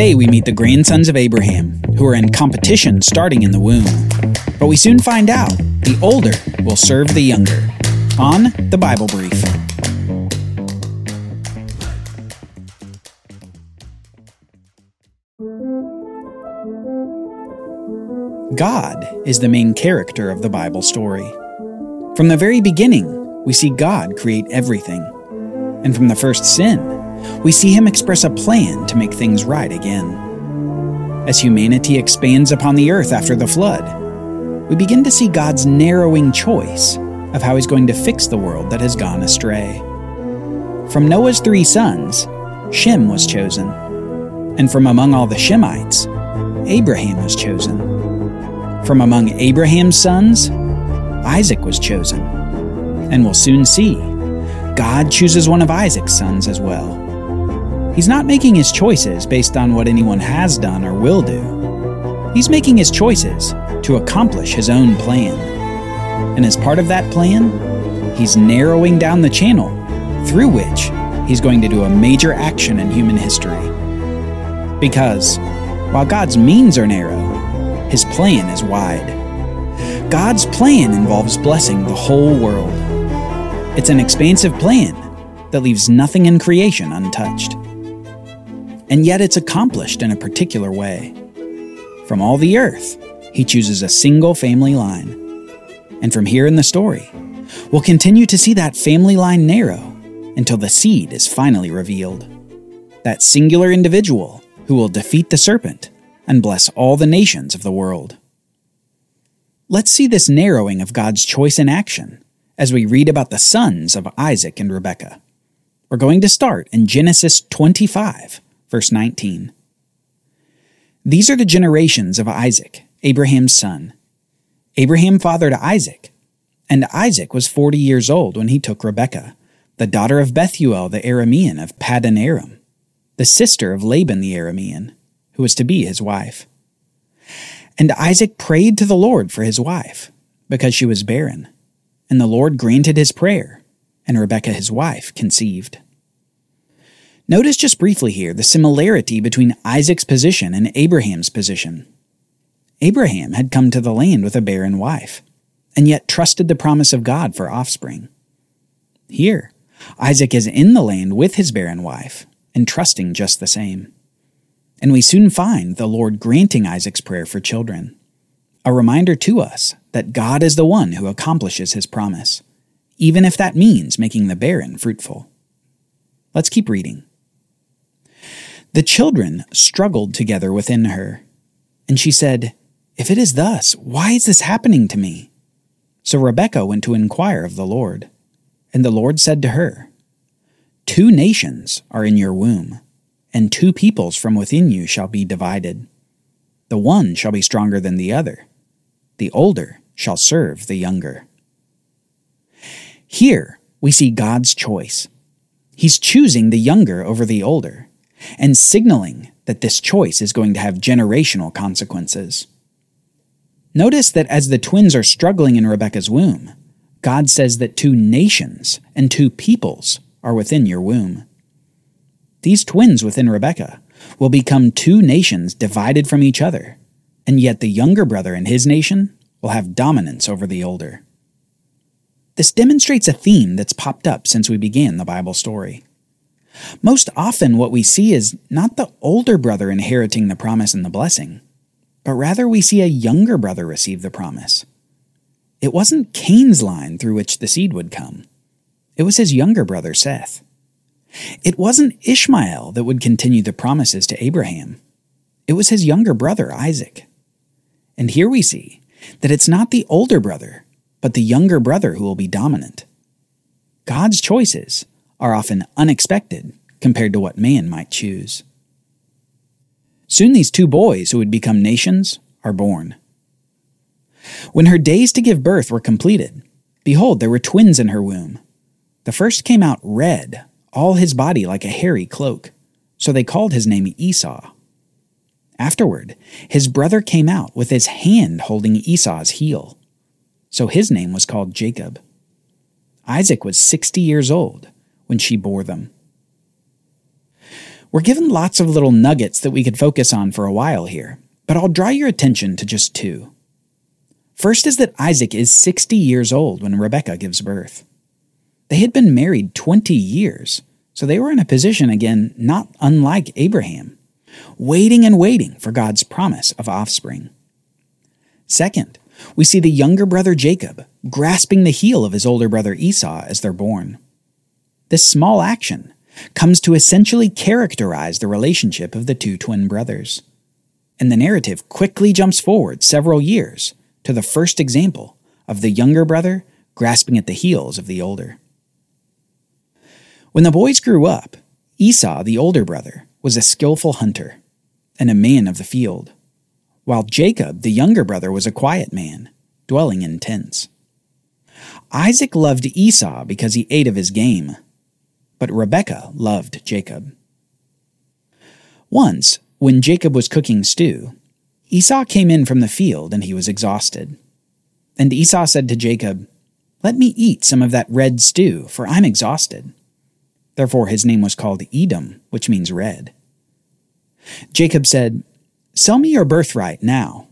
day, we meet the grandsons of Abraham, who are in competition starting in the womb. But we soon find out the older will serve the younger. On the Bible Brief. God is the main character of the Bible story. From the very beginning, we see God create everything. And from the first sin, we see him express a plan to make things right again. As humanity expands upon the earth after the flood, we begin to see God's narrowing choice of how he's going to fix the world that has gone astray. From Noah's three sons, Shem was chosen, and from among all the Shemites, Abraham was chosen. From among Abraham's sons, Isaac was chosen. And we'll soon see, God chooses one of Isaac's sons as well. He's not making his choices based on what anyone has done or will do. He's making his choices to accomplish his own plan. And as part of that plan, he's narrowing down the channel through which he's going to do a major action in human history. Because while God's means are narrow, his plan is wide. God's plan involves blessing the whole world. It's an expansive plan that leaves nothing in creation untouched and yet it's accomplished in a particular way. From all the earth, he chooses a single family line. And from here in the story, we'll continue to see that family line narrow until the seed is finally revealed. That singular individual who will defeat the serpent and bless all the nations of the world. Let's see this narrowing of God's choice in action as we read about the sons of Isaac and Rebekah. We're going to start in Genesis 25 verse 19. These are the generations of Isaac, Abraham's son. Abraham fathered Isaac, and Isaac was forty years old when he took Rebekah, the daughter of Bethuel the Aramean of Paddan Aram, the sister of Laban the Aramean, who was to be his wife. And Isaac prayed to the Lord for his wife, because she was barren, and the Lord granted his prayer, and Rebekah his wife conceived. Notice just briefly here the similarity between Isaac's position and Abraham's position. Abraham had come to the land with a barren wife, and yet trusted the promise of God for offspring. Here, Isaac is in the land with his barren wife, and trusting just the same. And we soon find the Lord granting Isaac's prayer for children. A reminder to us that God is the one who accomplishes his promise, even if that means making the barren fruitful. Let's keep reading. The children struggled together within her, and she said, If it is thus, why is this happening to me? So Rebekah went to inquire of the Lord. And the Lord said to her, Two nations are in your womb, and two peoples from within you shall be divided. The one shall be stronger than the other, the older shall serve the younger. Here we see God's choice. He's choosing the younger over the older and signaling that this choice is going to have generational consequences. Notice that as the twins are struggling in Rebekah's womb, God says that two nations and two peoples are within your womb. These twins within Rebekah will become two nations divided from each other, and yet the younger brother and his nation will have dominance over the older. This demonstrates a theme that's popped up since we began the Bible story. Most often, what we see is not the older brother inheriting the promise and the blessing, but rather we see a younger brother receive the promise. It wasn't Cain's line through which the seed would come, it was his younger brother Seth. It wasn't Ishmael that would continue the promises to Abraham, it was his younger brother Isaac. And here we see that it's not the older brother, but the younger brother who will be dominant. God's choices are often unexpected compared to what man might choose. Soon these two boys who would become nations are born. When her days to give birth were completed, behold, there were twins in her womb. The first came out red, all his body like a hairy cloak, so they called his name Esau. Afterward, his brother came out with his hand holding Esau's heel, so his name was called Jacob. Isaac was sixty years old when she bore them. We're given lots of little nuggets that we could focus on for a while here, but I'll draw your attention to just two. First is that Isaac is 60 years old when Rebekah gives birth. They had been married 20 years, so they were in a position again not unlike Abraham, waiting and waiting for God's promise of offspring. Second, we see the younger brother Jacob grasping the heel of his older brother Esau as they're born. This small action comes to essentially characterize the relationship of the two twin brothers. And the narrative quickly jumps forward several years to the first example of the younger brother grasping at the heels of the older. When the boys grew up, Esau, the older brother, was a skillful hunter and a man of the field, while Jacob, the younger brother, was a quiet man, dwelling in tents. Isaac loved Esau because he ate of his game, but Rebekah loved Jacob. Once, when Jacob was cooking stew, Esau came in from the field and he was exhausted. And Esau said to Jacob, Let me eat some of that red stew, for I'm exhausted. Therefore his name was called Edom, which means red. Jacob said, Sell me your birthright now.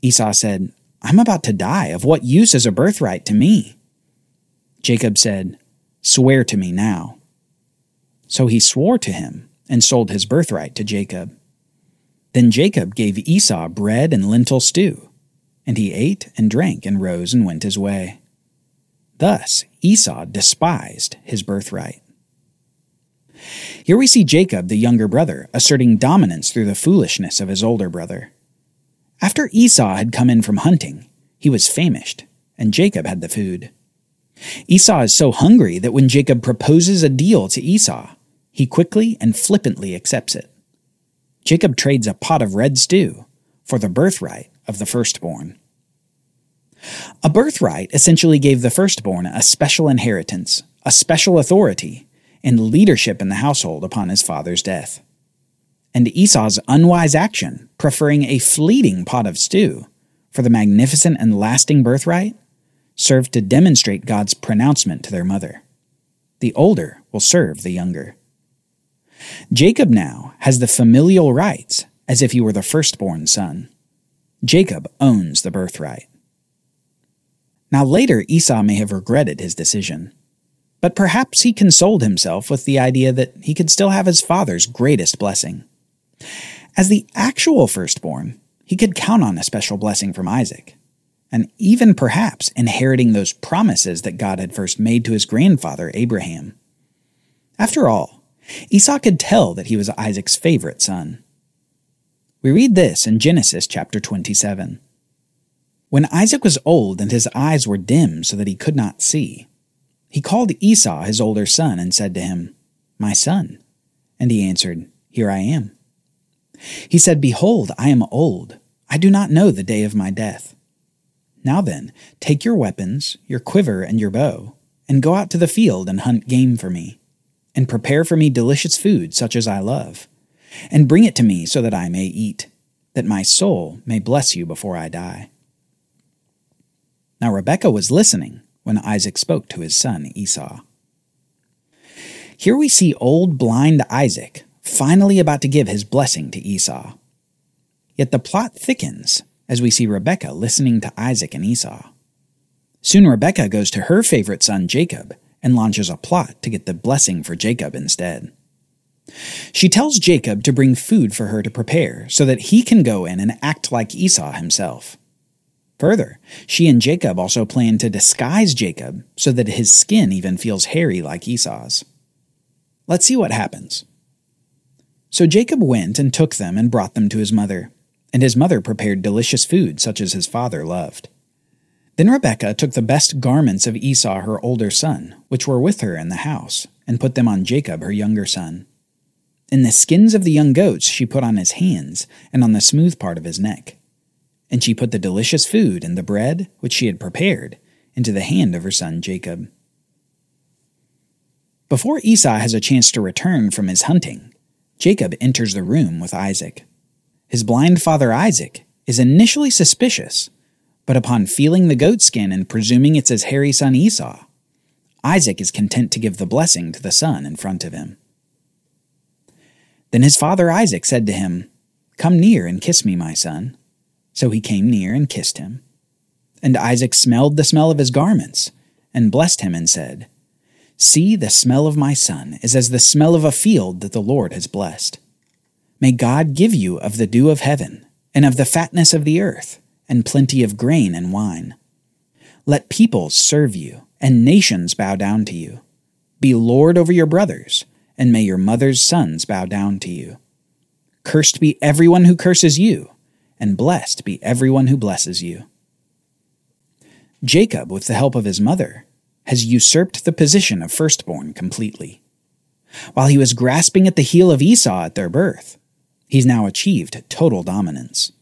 Esau said, I'm about to die. Of what use is a birthright to me? Jacob said, Swear to me now. So he swore to him and sold his birthright to Jacob. Then Jacob gave Esau bread and lentil stew, and he ate and drank and rose and went his way. Thus Esau despised his birthright. Here we see Jacob, the younger brother, asserting dominance through the foolishness of his older brother. After Esau had come in from hunting, he was famished, and Jacob had the food. Esau is so hungry that when Jacob proposes a deal to Esau, he quickly and flippantly accepts it. Jacob trades a pot of red stew for the birthright of the firstborn. A birthright essentially gave the firstborn a special inheritance, a special authority, and leadership in the household upon his father's death. And Esau's unwise action, preferring a fleeting pot of stew for the magnificent and lasting birthright, served to demonstrate God's pronouncement to their mother. The older will serve the younger. Jacob now has the familial rights as if he were the firstborn son. Jacob owns the birthright. Now later Esau may have regretted his decision, but perhaps he consoled himself with the idea that he could still have his father's greatest blessing. As the actual firstborn, he could count on a special blessing from Isaac, and even perhaps inheriting those promises that God had first made to his grandfather Abraham. After all, Esau could tell that he was Isaac's favorite son. We read this in Genesis chapter 27. When Isaac was old and his eyes were dim so that he could not see, he called Esau his older son and said to him, My son. And he answered, Here I am. He said, Behold, I am old. I do not know the day of my death. Now then, take your weapons, your quiver, and your bow, and go out to the field and hunt game for me, and prepare for me delicious food such as I love, and bring it to me so that I may eat, that my soul may bless you before I die. Now Rebekah was listening when Isaac spoke to his son Esau. Here we see old blind Isaac finally about to give his blessing to Esau. Yet the plot thickens as we see Rebekah listening to Isaac and Esau. Soon Rebekah goes to her favorite son Jacob and launches a plot to get the blessing for Jacob instead. She tells Jacob to bring food for her to prepare so that he can go in and act like Esau himself. Further, she and Jacob also plan to disguise Jacob so that his skin even feels hairy like Esau's. Let's see what happens. So Jacob went and took them and brought them to his mother and his mother prepared delicious food such as his father loved. Then Rebekah took the best garments of Esau her older son, which were with her in the house, and put them on Jacob her younger son. And the skins of the young goats she put on his hands and on the smooth part of his neck. And she put the delicious food and the bread, which she had prepared, into the hand of her son Jacob. Before Esau has a chance to return from his hunting, Jacob enters the room with Isaac. His blind father Isaac is initially suspicious, but upon feeling the goat skin and presuming it's his hairy son Esau, Isaac is content to give the blessing to the son in front of him. Then his father Isaac said to him, Come near and kiss me, my son. So he came near and kissed him. And Isaac smelled the smell of his garments, and blessed him, and said, See, the smell of my son is as the smell of a field that the Lord has blessed. May God give you of the dew of heaven, and of the fatness of the earth, and plenty of grain and wine. Let peoples serve you, and nations bow down to you. Be Lord over your brothers, and may your mother's sons bow down to you. Cursed be everyone who curses you, and blessed be everyone who blesses you. Jacob, with the help of his mother, has usurped the position of firstborn completely. While he was grasping at the heel of Esau at their birth, he's now achieved total dominance.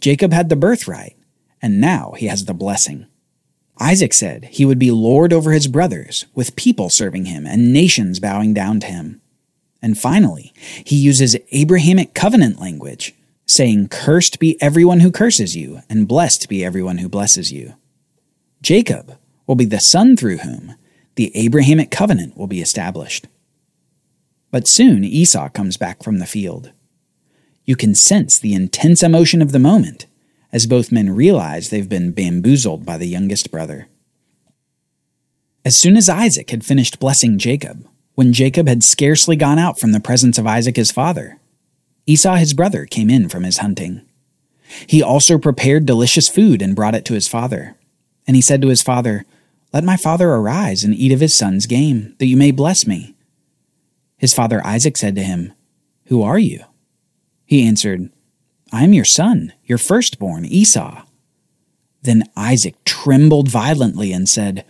Jacob had the birthright, and now he has the blessing. Isaac said he would be lord over his brothers, with people serving him and nations bowing down to him. And finally, he uses Abrahamic covenant language, saying, Cursed be everyone who curses you, and blessed be everyone who blesses you. Jacob will be the son through whom the Abrahamic covenant will be established. But soon Esau comes back from the field. You can sense the intense emotion of the moment as both men realize they've been bamboozled by the youngest brother. As soon as Isaac had finished blessing Jacob, when Jacob had scarcely gone out from the presence of Isaac his father, Esau his brother came in from his hunting. He also prepared delicious food and brought it to his father. And he said to his father, Let my father arise and eat of his son's game, that you may bless me. His father Isaac said to him, Who are you? He answered, I am your son, your firstborn, Esau. Then Isaac trembled violently and said,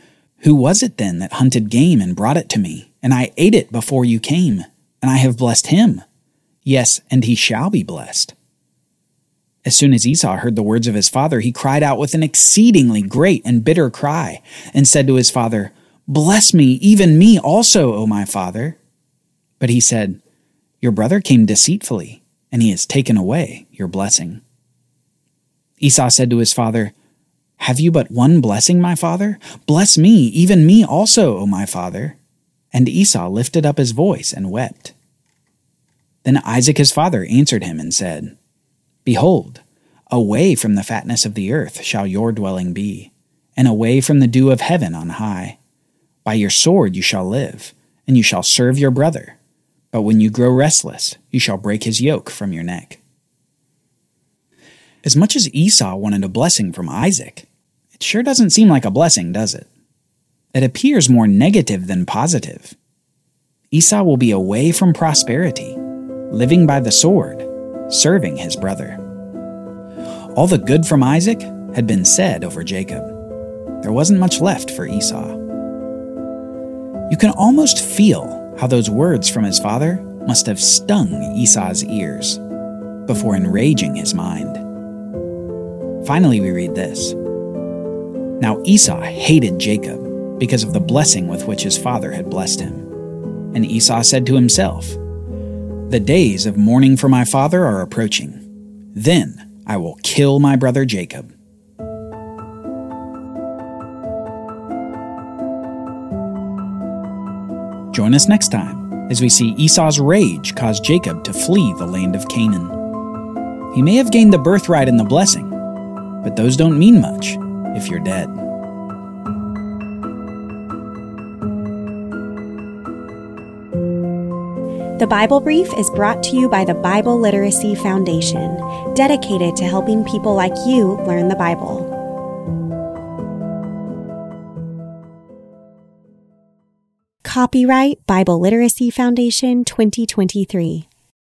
Who was it then that hunted game and brought it to me? And I ate it before you came, and I have blessed him. Yes, and he shall be blessed. As soon as Esau heard the words of his father, he cried out with an exceedingly great and bitter cry, and said to his father, Bless me, even me also, O my father. But he said, Your brother came deceitfully, and he has taken away your blessing. Esau said to his father, Have you but one blessing, my father? Bless me, even me also, O my father. And Esau lifted up his voice and wept. Then Isaac his father answered him and said, Behold, away from the fatness of the earth shall your dwelling be, and away from the dew of heaven on high. By your sword you shall live, and you shall serve your brother. But when you grow restless, you shall break his yoke from your neck. As much as Esau wanted a blessing from Isaac, it sure doesn't seem like a blessing, does it? It appears more negative than positive. Esau will be away from prosperity, living by the sword, serving his brother. All the good from Isaac had been said over Jacob. There wasn't much left for Esau. You can almost feel how those words from his father must have stung Esau's ears before enraging his mind. Finally, we read this Now Esau hated Jacob because of the blessing with which his father had blessed him. And Esau said to himself, The days of mourning for my father are approaching. Then I will kill my brother Jacob. Join us next time as we see Esau's rage cause Jacob to flee the land of Canaan. He may have gained the birthright and the blessing, but those don't mean much if you're dead. The Bible Brief is brought to you by the Bible Literacy Foundation, dedicated to helping people like you learn the Bible. Copyright Bible Literacy Foundation 2023.